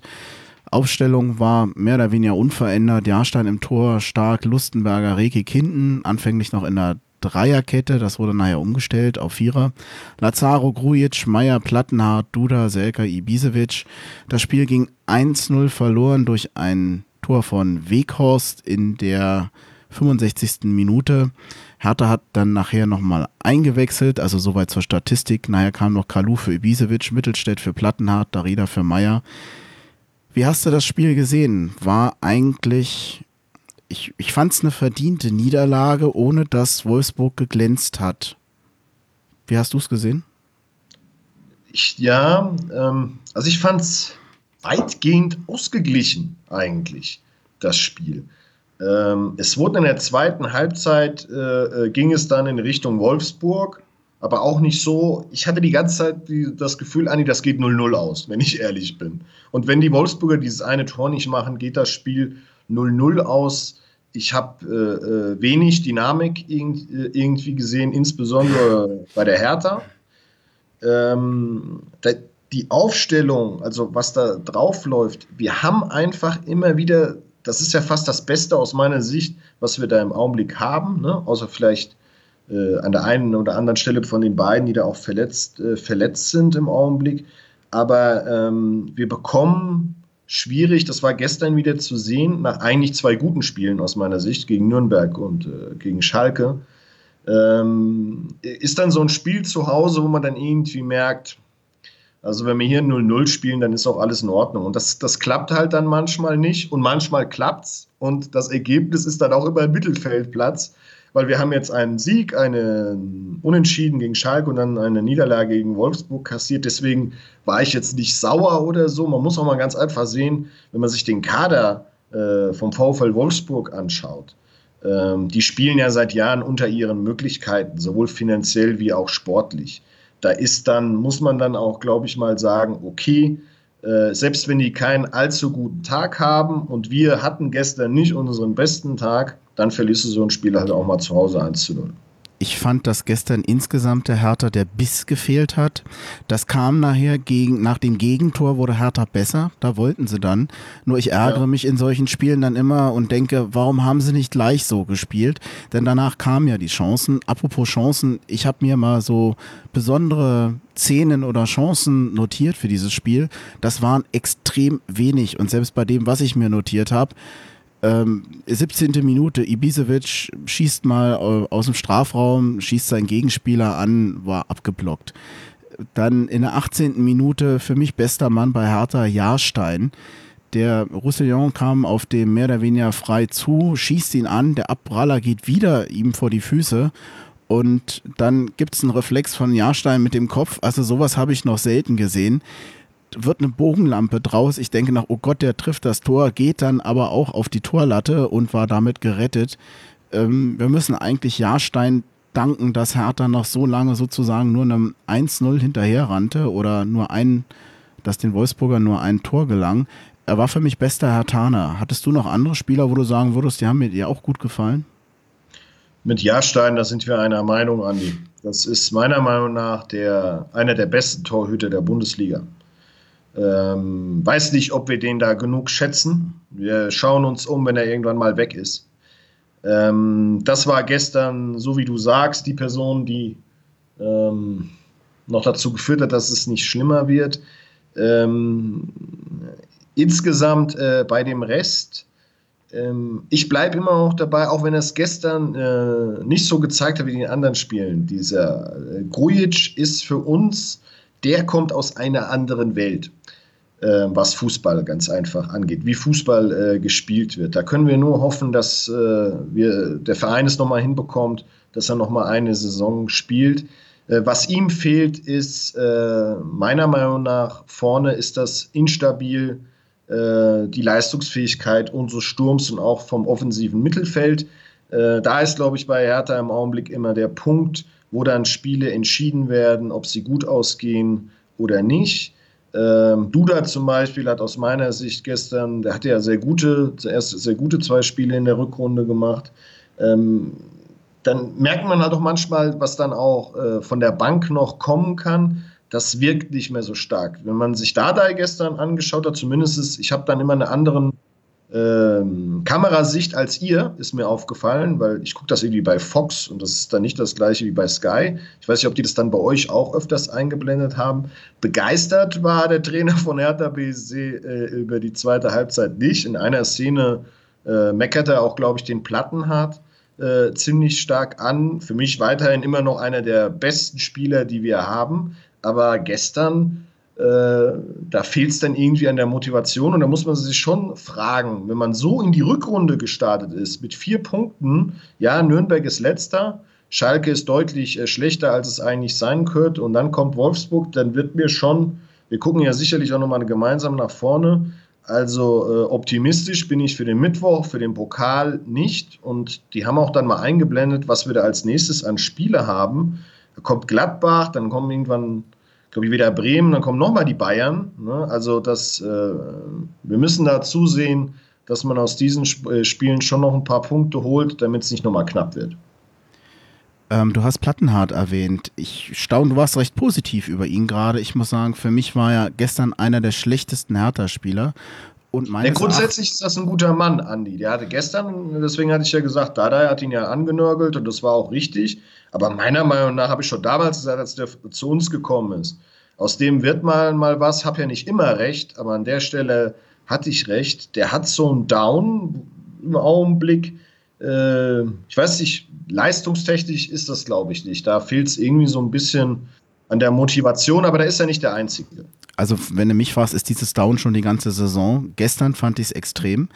Aufstellung war mehr oder weniger unverändert. Jahrstein im Tor, Stark, Lustenberger, Rekik hinten, anfänglich noch in der Dreierkette, das wurde nachher umgestellt auf Vierer. Lazaro, Grujic, Meier, Plattenhardt, Duda, Selka, Ibisevic. Das Spiel ging 1-0 verloren durch ein Tor von Weghorst in der 65. Minute. Hertha hat dann nachher nochmal eingewechselt, also soweit zur Statistik. Nachher kam noch Kalu für Ibisevic, Mittelstädt für Plattenhardt, Darida für Meier. Wie hast du das Spiel gesehen? War eigentlich, ich, ich fand es eine verdiente Niederlage, ohne dass Wolfsburg geglänzt hat. Wie hast du es gesehen? Ich, ja, ähm, also ich fand es weitgehend ausgeglichen eigentlich, das Spiel. Ähm, es wurde in der zweiten Halbzeit, äh, äh, ging es dann in Richtung Wolfsburg, aber auch nicht so. Ich hatte die ganze Zeit die, das Gefühl, Anni, das geht 0-0 aus, wenn ich ehrlich bin. Und wenn die Wolfsburger dieses eine Tor nicht machen, geht das Spiel 0-0 aus. Ich habe äh, äh, wenig Dynamik irg äh, irgendwie gesehen, insbesondere bei der Hertha. Ähm, die Aufstellung, also was da drauf läuft, wir haben einfach immer wieder, das ist ja fast das Beste aus meiner Sicht, was wir da im Augenblick haben, ne? außer vielleicht äh, an der einen oder anderen Stelle von den beiden, die da auch verletzt, äh, verletzt sind im Augenblick. Aber ähm, wir bekommen schwierig, das war gestern wieder zu sehen, nach eigentlich zwei guten Spielen aus meiner Sicht, gegen Nürnberg und äh, gegen Schalke, Ähm, ist dann so ein Spiel zu Hause, wo man dann irgendwie merkt, also wenn wir hier 0-0 spielen, dann ist auch alles in Ordnung. Und das, das klappt halt dann manchmal nicht und manchmal klappt's. Und das Ergebnis ist dann auch über den Mittelfeldplatz, weil wir haben jetzt einen Sieg, einen Unentschieden gegen Schalke und dann eine Niederlage gegen Wolfsburg kassiert. Deswegen war ich jetzt nicht sauer oder so. Man muss auch mal ganz einfach sehen, wenn man sich den Kader äh, vom VfL Wolfsburg anschaut. Ähm, die spielen ja seit Jahren unter ihren Möglichkeiten, sowohl finanziell wie auch sportlich. Da ist dann, muss man dann auch, glaube ich, mal sagen, okay, äh, selbst wenn die keinen allzu guten Tag haben und wir hatten gestern nicht unseren besten Tag, dann verlierst du so ein Spiel halt auch mal zu Hause 1 zu 0. Ich fand, dass gestern insgesamt der Hertha der Biss gefehlt hat. Das kam nachher gegen, nach dem Gegentor wurde Hertha besser. Da wollten sie dann. Nur ich ärgere ja. mich in solchen Spielen dann immer und denke, warum haben sie nicht gleich so gespielt? Denn danach kamen ja die Chancen. Apropos Chancen, ich habe mir mal so besondere Szenen oder Chancen notiert für dieses Spiel. Das waren extrem wenig. Und selbst bei dem, was ich mir notiert habe, ähm, 17. Minute, Ibisevic schießt mal äh, aus dem Strafraum, schießt seinen Gegenspieler an, war abgeblockt. Dann in der 18. Minute für mich bester Mann bei Hertha Jahrstein. Der Roussillon kam auf dem mehr oder weniger frei zu, schießt ihn an, der Abpraller geht wieder ihm vor die Füße und dann gibt es einen Reflex von Jahrstein mit dem Kopf. Also sowas habe ich noch selten gesehen wird eine Bogenlampe draus. Ich denke nach, oh Gott, der trifft das Tor, geht dann aber auch auf die Torlatte und war damit gerettet. Ähm, wir müssen eigentlich Jahrstein danken, dass Hertha noch so lange sozusagen nur einem 1-0 hinterher rannte oder nur ein, dass den Wolfsburger nur ein Tor gelang. Er war für mich bester Hertaner. Hattest du noch andere Spieler, wo du sagen würdest, die haben mir dir auch gut gefallen? Mit Jahrstein, da sind wir einer Meinung, Andi. Das ist meiner Meinung nach der, einer der besten Torhüter der Bundesliga. Ähm, weiß nicht, ob wir den da genug schätzen. Wir schauen uns um, wenn er irgendwann mal weg ist. Ähm, das war gestern, so wie du sagst, die Person, die ähm, noch dazu geführt hat, dass es nicht schlimmer wird. Ähm, insgesamt äh, bei dem Rest, ähm, ich bleibe immer auch dabei, auch wenn er es gestern äh, nicht so gezeigt hat wie in den anderen Spielen. Dieser äh, Grujic ist für uns, der kommt aus einer anderen Welt äh, was Fußball ganz einfach angeht, wie Fußball äh, gespielt wird. Da können wir nur hoffen, dass äh, wir, der Verein es nochmal hinbekommt, dass er nochmal eine Saison spielt. Äh, was ihm fehlt, ist äh, meiner Meinung nach vorne ist das instabil, die Leistungsfähigkeit unseres Sturms und auch vom offensiven Mittelfeld. da ist, glaube ich, bei Hertha im Augenblick immer der Punkt, wo dann Spiele entschieden werden, ob sie gut ausgehen oder nicht. Ähm, Duda zum Beispiel hat aus meiner Sicht gestern, der hatte ja sehr gute, zuerst sehr gute zwei Spiele in der Rückrunde gemacht. Ähm, dann merkt man halt auch manchmal, was dann auch äh, von der Bank noch kommen kann. Das wirkt nicht mehr so stark. Wenn man sich Dada gestern angeschaut hat, zumindest ist, ich habe dann immer einen anderen ähm, Kamerasicht als ihr, ist mir aufgefallen, weil ich gucke das irgendwie bei Fox und das ist dann nicht das gleiche wie bei Sky. Ich weiß nicht, ob die das dann bei euch auch öfters eingeblendet haben. Begeistert war der Trainer von Hertha BSC äh, über die zweite Halbzeit nicht. In einer Szene äh, meckert er auch, glaube ich, den Plattenhardt äh, ziemlich stark an. Für mich weiterhin immer noch einer der besten Spieler, die wir haben. Aber gestern da fehlt es dann irgendwie an der Motivation. Und da muss man sich schon fragen, wenn man so in die Rückrunde gestartet ist mit vier Punkten, ja, Nürnberg ist letzter, Schalke ist deutlich äh, schlechter, als es eigentlich sein könnte und dann kommt Wolfsburg, dann wird mir schon, wir gucken ja sicherlich auch nochmal gemeinsam nach vorne, also äh, optimistisch bin ich für den Mittwoch, für den Pokal nicht. Und die haben auch dann mal eingeblendet, was wir da als nächstes an Spiele haben. Da kommt Gladbach, dann kommen irgendwann glaube ich, wieder Bremen, dann kommen nochmal die Bayern. Ne? Also das, äh, wir müssen da zusehen, dass man aus diesen Sp äh, Spielen schon noch ein paar Punkte holt, damit es nicht nochmal knapp wird. Ähm, du hast Plattenhardt erwähnt. Ich staune, du warst recht positiv über ihn gerade. Ich muss sagen, für mich war er gestern einer der schlechtesten Hertha-Spieler. Und ja, grundsätzlich ist das ein guter Mann, Andi. Der hatte gestern, deswegen hatte ich ja gesagt, Dada hat ihn ja angenörgelt und das war auch richtig. Aber meiner Meinung nach habe ich schon damals gesagt, als der zu uns gekommen ist, aus dem wird mal, mal was, habe ja nicht immer recht, aber an der Stelle hatte ich recht. Der hat so einen Down im Augenblick. Äh, ich weiß nicht, leistungstechnisch ist das, glaube ich, nicht. Da fehlt es irgendwie so ein bisschen an der Motivation, aber da ist er nicht der Einzige. Also, wenn du mich fragst, ist dieses Down schon die ganze Saison. Gestern fand ich es extrem.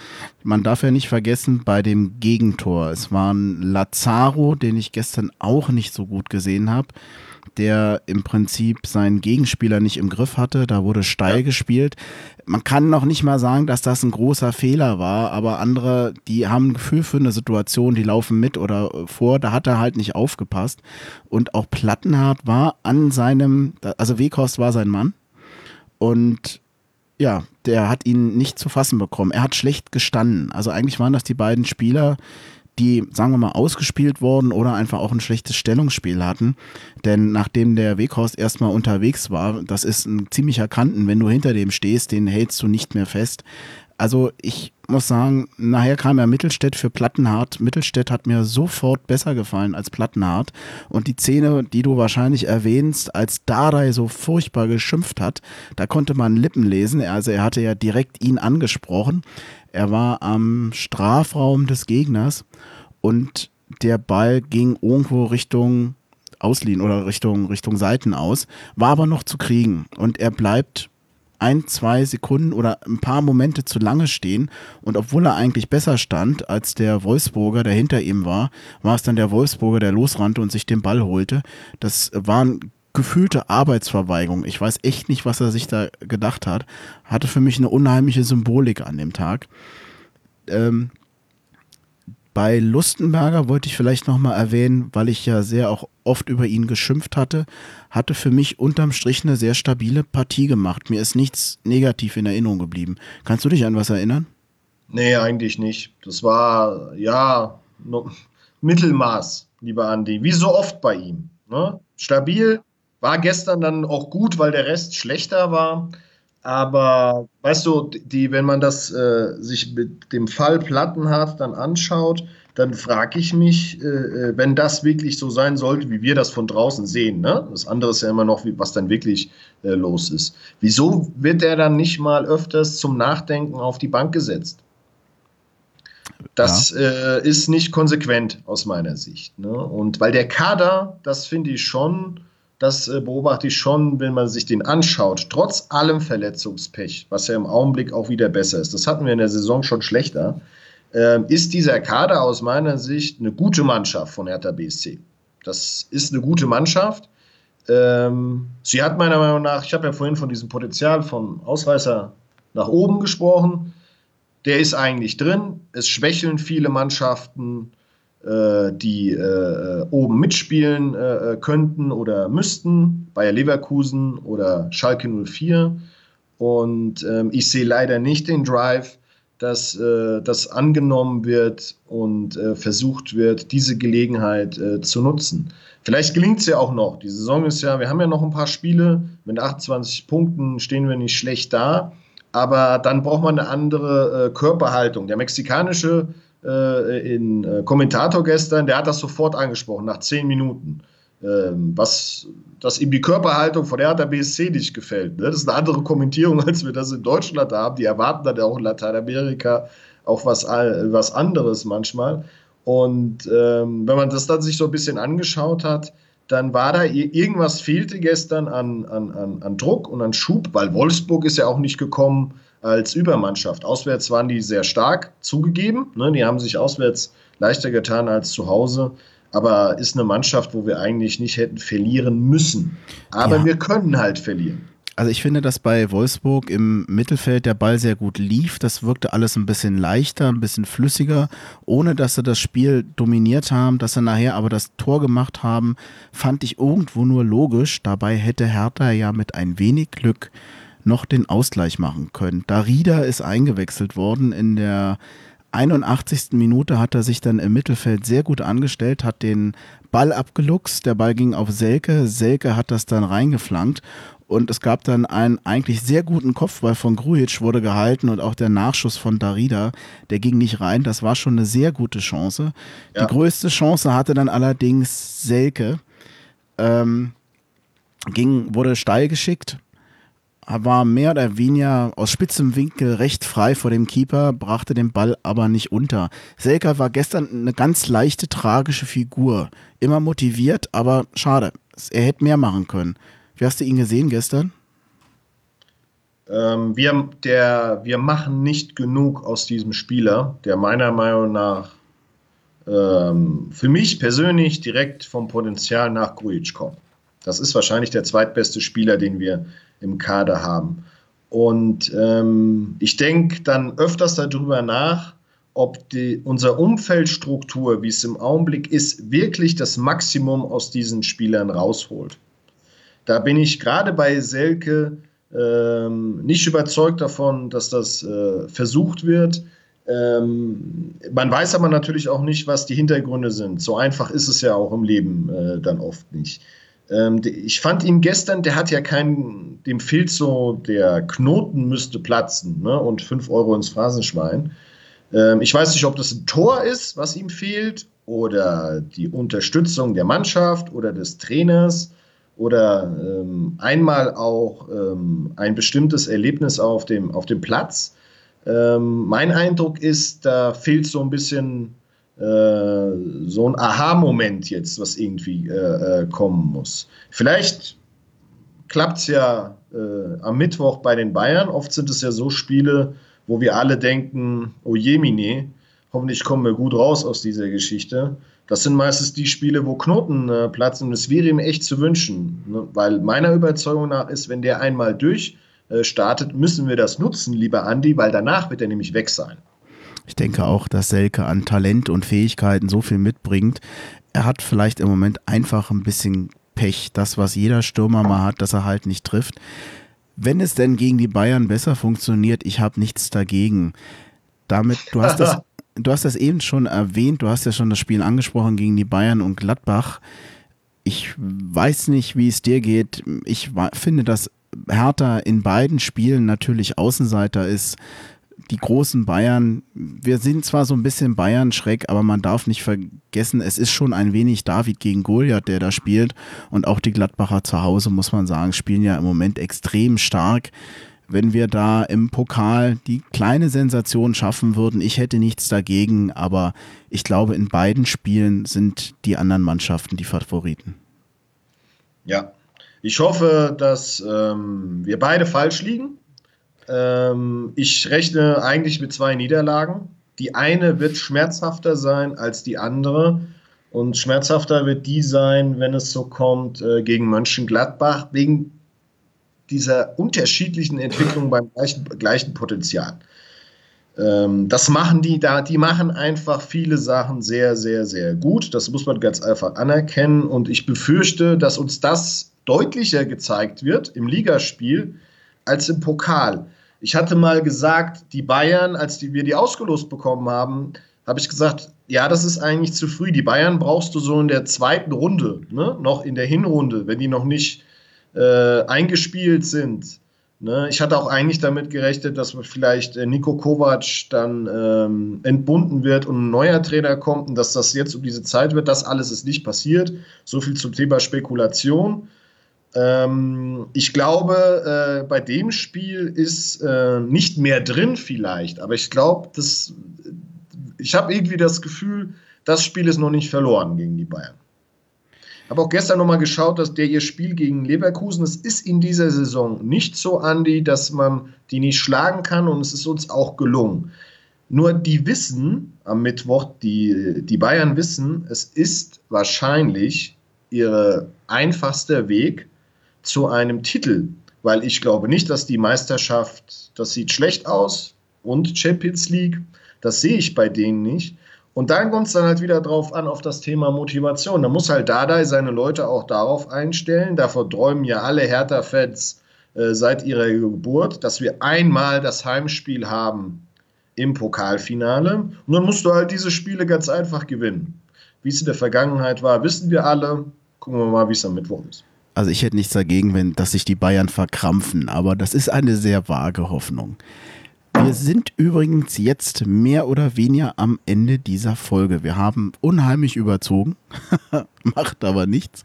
Man darf ja nicht vergessen, bei dem Gegentor, es war ein Lazaro, den ich gestern auch nicht so gut gesehen habe der im Prinzip seinen Gegenspieler nicht im Griff hatte. Da wurde steil ja. gespielt. Man kann noch nicht mal sagen, dass das ein großer Fehler war, aber andere, die haben ein Gefühl für eine Situation, die laufen mit oder vor. Da hat er halt nicht aufgepasst. Und auch Plattenhardt war an seinem, also Weghorst war sein Mann. Und ja, der hat ihn nicht zu fassen bekommen. Er hat schlecht gestanden. Also eigentlich waren das die beiden Spieler, die, sagen wir mal, ausgespielt wurden oder einfach auch ein schlechtes Stellungsspiel hatten. Denn nachdem der Weghorst erstmal unterwegs war, das ist ein ziemlicher Kanten, wenn du hinter dem stehst, den hältst du nicht mehr fest. Also ich muss sagen, nachher kam ja Mittelstädt für Plattenhardt. Mittelstädt hat mir sofort besser gefallen als Plattenhardt. Und die Szene, die du wahrscheinlich erwähnst, als Dardai so furchtbar geschimpft hat, da konnte man Lippen lesen. Also er hatte ja direkt ihn angesprochen. Er war am Strafraum des Gegners und der Ball ging irgendwo Richtung Ausliehen oder Richtung, Richtung Seiten aus, war aber noch zu kriegen. Und er bleibt ein, zwei Sekunden oder ein paar Momente zu lange stehen. Und obwohl er eigentlich besser stand als der Wolfsburger, der hinter ihm war, war es dann der Wolfsburger, der losrannte und sich den Ball holte. Das waren gefühlte Arbeitsverweigerung. Ich weiß echt nicht, was er sich da gedacht hat. Hatte für mich eine unheimliche Symbolik an dem Tag. Ähm, bei Lustenberger wollte ich vielleicht nochmal erwähnen, weil ich ja sehr auch oft über ihn geschimpft hatte, hatte für mich unterm Strich eine sehr stabile Partie gemacht. Mir ist nichts negativ in Erinnerung geblieben. Kannst du dich an was erinnern? Nee, eigentlich nicht. Das war, ja, Mittelmaß, lieber Andi. Wie so oft bei ihm. Ne? Stabil, war gestern dann auch gut, weil der Rest schlechter war. Aber weißt du, die, wenn man das äh, sich mit dem Fall Plattenhardt dann anschaut, dann frage ich mich, äh, äh, wenn das wirklich so sein sollte, wie wir das von draußen sehen, ne? das andere ist ja immer noch, was dann wirklich äh, los ist. Wieso wird er dann nicht mal öfters zum Nachdenken auf die Bank gesetzt? Das ja. äh, ist nicht konsequent aus meiner Sicht. Ne? Und weil der Kader, das finde ich schon, das äh, beobachte ich schon, wenn man sich den anschaut, trotz allem Verletzungspech, was ja im Augenblick auch wieder besser ist, das hatten wir in der Saison schon schlechter, äh, ist dieser Kader aus meiner Sicht eine gute Mannschaft von Hertha BSC. Das ist eine gute Mannschaft. Ähm, sie hat meiner Meinung nach, ich habe ja vorhin von diesem Potenzial von Ausreißer nach oben gesprochen, der ist eigentlich drin. Es schwächeln viele Mannschaften die äh, oben mitspielen äh, könnten oder müssten, Bayer Leverkusen oder Schalke 04. Und ähm, ich sehe leider nicht den Drive, dass äh, das angenommen wird und äh, versucht wird, diese Gelegenheit äh, zu nutzen. Vielleicht gelingt es ja auch noch. Die Saison ist ja, wir haben ja noch ein paar Spiele. Mit 28 Punkten stehen wir nicht schlecht da. Aber dann braucht man eine andere Körperhaltung. Der mexikanische äh, in äh, Kommentator gestern, der hat das sofort angesprochen, nach zehn Minuten. Ähm, was, dass ihm die Körperhaltung von der BSC nicht gefällt. Ne? Das ist eine andere Kommentierung, als wir das in Deutschland haben. Die erwarten dann auch in Lateinamerika auch was, was anderes manchmal. Und ähm, wenn man das dann sich so ein bisschen angeschaut hat, dann war da irgendwas fehlte gestern an, an, an, an Druck und an Schub, weil Wolfsburg ist ja auch nicht gekommen als Übermannschaft. Auswärts waren die sehr stark zugegeben. Ne? Die haben sich auswärts leichter getan als zu Hause. Aber ist eine Mannschaft, wo wir eigentlich nicht hätten verlieren müssen. Aber ja. wir können halt verlieren. Also ich finde, dass bei Wolfsburg im Mittelfeld der Ball sehr gut lief. Das wirkte alles ein bisschen leichter, ein bisschen flüssiger, ohne dass sie das Spiel dominiert haben. Dass sie nachher aber das Tor gemacht haben, fand ich irgendwo nur logisch. Dabei hätte Hertha ja mit ein wenig Glück noch den Ausgleich machen können. Darida ist eingewechselt worden in der 81. Minute hat er sich dann im Mittelfeld sehr gut angestellt, hat den Ball abgeluchst, der Ball ging auf Selke, Selke hat das dann reingeflankt und es gab dann einen eigentlich sehr guten Kopfball von Grujic wurde gehalten und auch der Nachschuss von Darida, der ging nicht rein, das war schon eine sehr gute Chance. Ja. Die größte Chance hatte dann allerdings Selke, ähm, ging, wurde steil geschickt, war mehr oder weniger aus spitzem Winkel recht frei vor dem Keeper, brachte den Ball aber nicht unter. Selka war gestern eine ganz leichte, tragische Figur. Immer motiviert, aber schade. Er hätte mehr machen können. Wie hast du ihn gesehen gestern? Ähm, wir, der, wir machen nicht genug aus diesem Spieler, der meiner Meinung nach ähm, für mich persönlich direkt vom Potenzial nach Grujic kommt. Das ist wahrscheinlich der zweitbeste Spieler, den wir im Kader haben. Und ähm, ich denke dann öfters darüber nach, ob die, unsere Umfeldstruktur, wie es im Augenblick ist, wirklich das Maximum aus diesen Spielern rausholt. Da bin ich gerade bei Selke ähm, nicht überzeugt davon, dass das äh, versucht wird. Ähm, man weiß aber natürlich auch nicht, was die Hintergründe sind. So einfach ist es ja auch im Leben äh, dann oft nicht. Ähm, ich fand ihn gestern, der hat ja keinen, dem fehlt so, der Knoten müsste platzen ne? und 5 Euro ins Phrasenschwein. Ähm, ich weiß nicht, ob das ein Tor ist, was ihm fehlt, oder die Unterstützung der Mannschaft oder des Trainers oder ähm, einmal auch ähm, ein bestimmtes Erlebnis auf dem, auf dem Platz. Ähm, mein Eindruck ist, da fehlt so ein bisschen so ein Aha-Moment jetzt, was irgendwie äh, äh kommen muss. Vielleicht klappt es ja äh, am Mittwoch bei den Bayern. Oft sind es ja so Spiele, wo wir alle denken, oh Jemine, hoffentlich kommen wir gut raus aus dieser Geschichte. Das sind meistens die Spiele, wo Knoten äh, platzen und es wäre ihm echt zu wünschen. Ne? Weil meiner Überzeugung nach ist, wenn der einmal durchstartet, müssen wir das nutzen, lieber Andi, weil danach wird er nämlich weg sein. Ich denke auch, dass Selke an Talent und Fähigkeiten so viel mitbringt. Er hat vielleicht im Moment einfach ein bisschen Pech. Das, was jeder Stürmer mal hat, dass er halt nicht trifft. Wenn es denn gegen die Bayern besser funktioniert, ich habe nichts dagegen. Damit, du hast das, du hast das eben schon erwähnt, du hast ja schon das Spiel angesprochen gegen die Bayern und Gladbach. Ich weiß nicht, wie es dir geht. Ich finde, dass Hertha in beiden Spielen natürlich Außenseiter ist die großen Bayern, wir sind zwar so ein bisschen Bayern-Schreck, aber man darf nicht vergessen, es ist schon ein wenig David gegen Goliath, der da spielt. Und auch die Gladbacher zu Hause, muss man sagen, spielen ja im Moment extrem stark. Wenn wir da im Pokal die kleine Sensation schaffen würden, ich hätte nichts dagegen, aber ich glaube, in beiden Spielen sind die anderen Mannschaften die Favoriten. Ja, ich hoffe, dass ähm, wir beide falsch liegen ähm, ich rechne eigentlich mit zwei Niederlagen. Die eine wird schmerzhafter sein als die andere. Und schmerzhafter wird die sein, wenn es so kommt, äh, gegen Mönchengladbach, wegen dieser unterschiedlichen Entwicklung beim gleichen, gleichen Potenzial. Ähm, das machen die da, die machen einfach viele Sachen sehr, sehr, sehr gut. Das muss man ganz einfach anerkennen. Und ich befürchte, dass uns das deutlicher gezeigt wird im Ligaspiel als im Pokal. Ich hatte mal gesagt, die Bayern, als die, wir die ausgelost bekommen haben, habe ich gesagt, ja, das ist eigentlich zu früh. Die Bayern brauchst du so in der zweiten Runde, ne? noch in der Hinrunde, wenn die noch nicht äh, eingespielt sind. Ne? Ich hatte auch eigentlich damit gerechnet, dass vielleicht äh, Nico Kovac dann ähm, entbunden wird und ein neuer Trainer kommt und dass das jetzt um diese Zeit wird. Das alles ist nicht passiert. So viel zum Thema Spekulation. Ähm, ich glaube, äh, bei dem Spiel ist äh, nicht mehr drin vielleicht, aber ich glaube, dass ich habe irgendwie das Gefühl, das Spiel ist noch nicht verloren gegen die Bayern. Habe auch gestern nochmal geschaut, dass der ihr Spiel gegen Leverkusen, es ist in dieser Saison nicht so, Andi, dass man die nicht schlagen kann und es ist uns auch gelungen. Nur die wissen am Mittwoch, die, die Bayern wissen, es ist wahrscheinlich ihr einfachster Weg, zu einem Titel, weil ich glaube nicht, dass die Meisterschaft, das sieht schlecht aus und Champions League, das sehe ich bei denen nicht. Und dann kommt es dann halt wieder drauf an, auf das Thema Motivation. Da muss halt Dardai seine Leute auch darauf einstellen. Davor träumen ja alle Hertha-Fans äh, seit ihrer Geburt, dass wir einmal das Heimspiel haben im Pokalfinale. Und dann musst du halt diese Spiele ganz einfach gewinnen. Wie es in der Vergangenheit war, wissen wir alle. Gucken wir mal, wie es am Mittwoch ist. Also ich hätte nichts dagegen, wenn, dass sich die Bayern verkrampfen, aber das ist eine sehr vage Hoffnung. Wir sind übrigens jetzt mehr oder weniger am Ende dieser Folge. Wir haben unheimlich überzogen, macht aber nichts.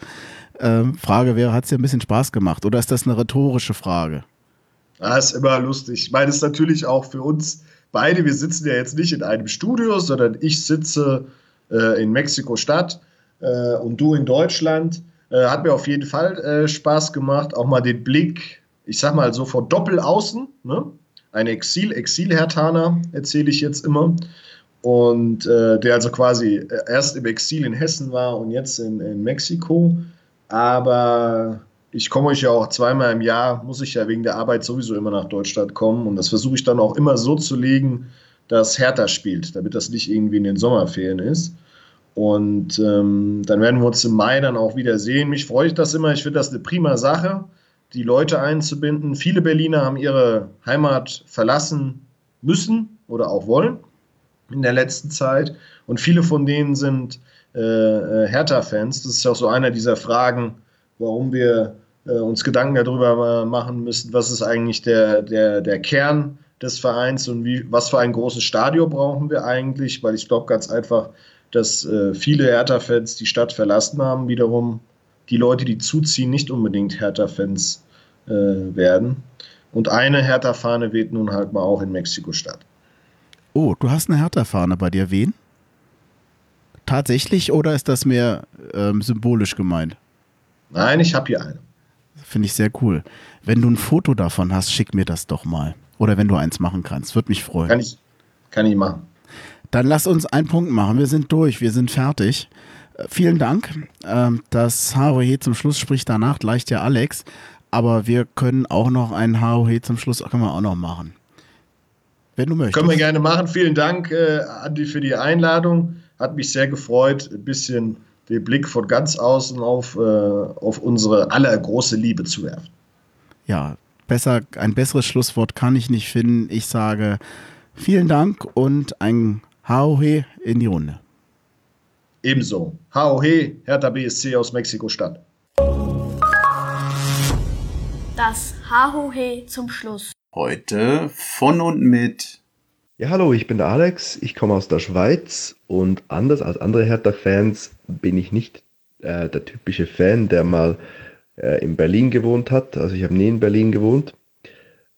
Ähm, Frage wäre, hat es dir ein bisschen Spaß gemacht oder ist das eine rhetorische Frage? Ah, ist immer lustig. Ich meine, es ist natürlich auch für uns beide, wir sitzen ja jetzt nicht in einem Studio, sondern ich sitze äh, in Mexiko-Stadt äh, und du in Deutschland. Äh, hat mir auf jeden Fall äh, Spaß gemacht, auch mal den Blick, ich sag mal so von Doppelaußen, ne? ein Exil, Exil-Hertaner, erzähle ich jetzt immer. Und äh, der also quasi äh, erst im Exil in Hessen war und jetzt in, in Mexiko. Aber ich komme euch ja auch zweimal im Jahr, muss ich ja wegen der Arbeit sowieso immer nach Deutschland kommen. Und das versuche ich dann auch immer so zu legen, dass Hertha spielt, damit das nicht irgendwie in den Sommerferien ist. Und ähm, dann werden wir uns im Mai dann auch wieder sehen. Mich freut das immer. Ich finde das eine prima Sache, die Leute einzubinden. Viele Berliner haben ihre Heimat verlassen müssen oder auch wollen in der letzten Zeit. Und viele von denen sind äh, äh Hertha-Fans. Das ist auch so einer dieser Fragen, warum wir äh, uns Gedanken darüber machen müssen, was ist eigentlich der, der, der Kern des Vereins und wie, was für ein großes Stadion brauchen wir eigentlich, weil ich glaube ganz einfach, dass äh, viele Hertha-Fans die Stadt verlassen haben, wiederum die Leute, die zuziehen, nicht unbedingt Hertha-Fans äh, werden. Und eine Hertha-Fahne weht nun halt mal auch in Mexiko-Stadt. Oh, du hast eine Hertha-Fahne bei dir. Wen? Tatsächlich oder ist das mehr ähm, symbolisch gemeint? Nein, ich habe hier eine. Finde ich sehr cool. Wenn du ein Foto davon hast, schick mir das doch mal. Oder wenn du eins machen kannst. Würde mich freuen. Kann ich, kann ich machen. Dann lass uns einen Punkt machen. Wir sind durch, wir sind fertig. Äh, vielen Dank. Ähm, das HOE zum Schluss spricht danach gleich der Alex. Aber wir können auch noch ein HOE zum Schluss können wir auch noch machen. Wenn du möchtest. Können wir gerne machen. Vielen Dank, äh, Andi, für die Einladung. Hat mich sehr gefreut. Ein bisschen den Blick von ganz außen auf, äh, auf unsere aller große Liebe zu werfen. Ja, besser, ein besseres Schlusswort kann ich nicht finden. Ich sage vielen Dank und ein Haohe in die Runde. Ebenso. Haohe, Hertha BSC aus Mexiko-Stadt. Das Haohe zum Schluss. Heute von und mit ja, hallo, ich bin der Alex, ich komme aus der Schweiz und anders als andere Hertha-Fans bin ich nicht äh, der typische Fan, der mal äh, in Berlin gewohnt hat. Also ich habe nie in Berlin gewohnt.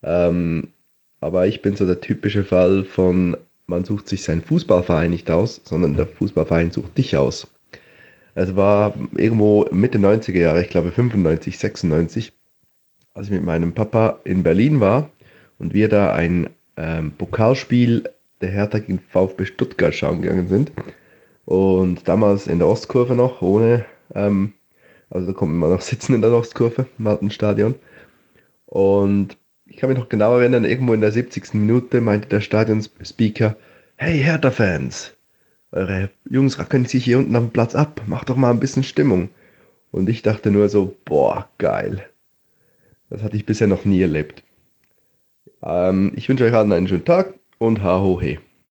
Ähm, aber ich bin so der typische Fall von, man sucht sich seinen Fußballverein nicht aus, sondern der Fußballverein sucht dich aus. Es war irgendwo Mitte 90er Jahre, ich glaube 95, 96, als ich mit meinem Papa in Berlin war und wir da ein ähm, Pokalspiel der Hertha gegen VfB Stuttgart schauen gegangen sind. Und damals in der Ostkurve noch, ohne, ähm, also da kommt man noch sitzen in der Ostkurve im alten Stadion. Und ich kann mich noch genau erinnern, irgendwo in der 70. Minute meinte der Stadionspeaker, hey Hertha-Fans, eure Jungs können sich hier unten am Platz ab, macht doch mal ein bisschen Stimmung. Und ich dachte nur so, boah, geil. Das hatte ich bisher noch nie erlebt. Ähm, ich wünsche euch allen einen schönen Tag und ha ho he.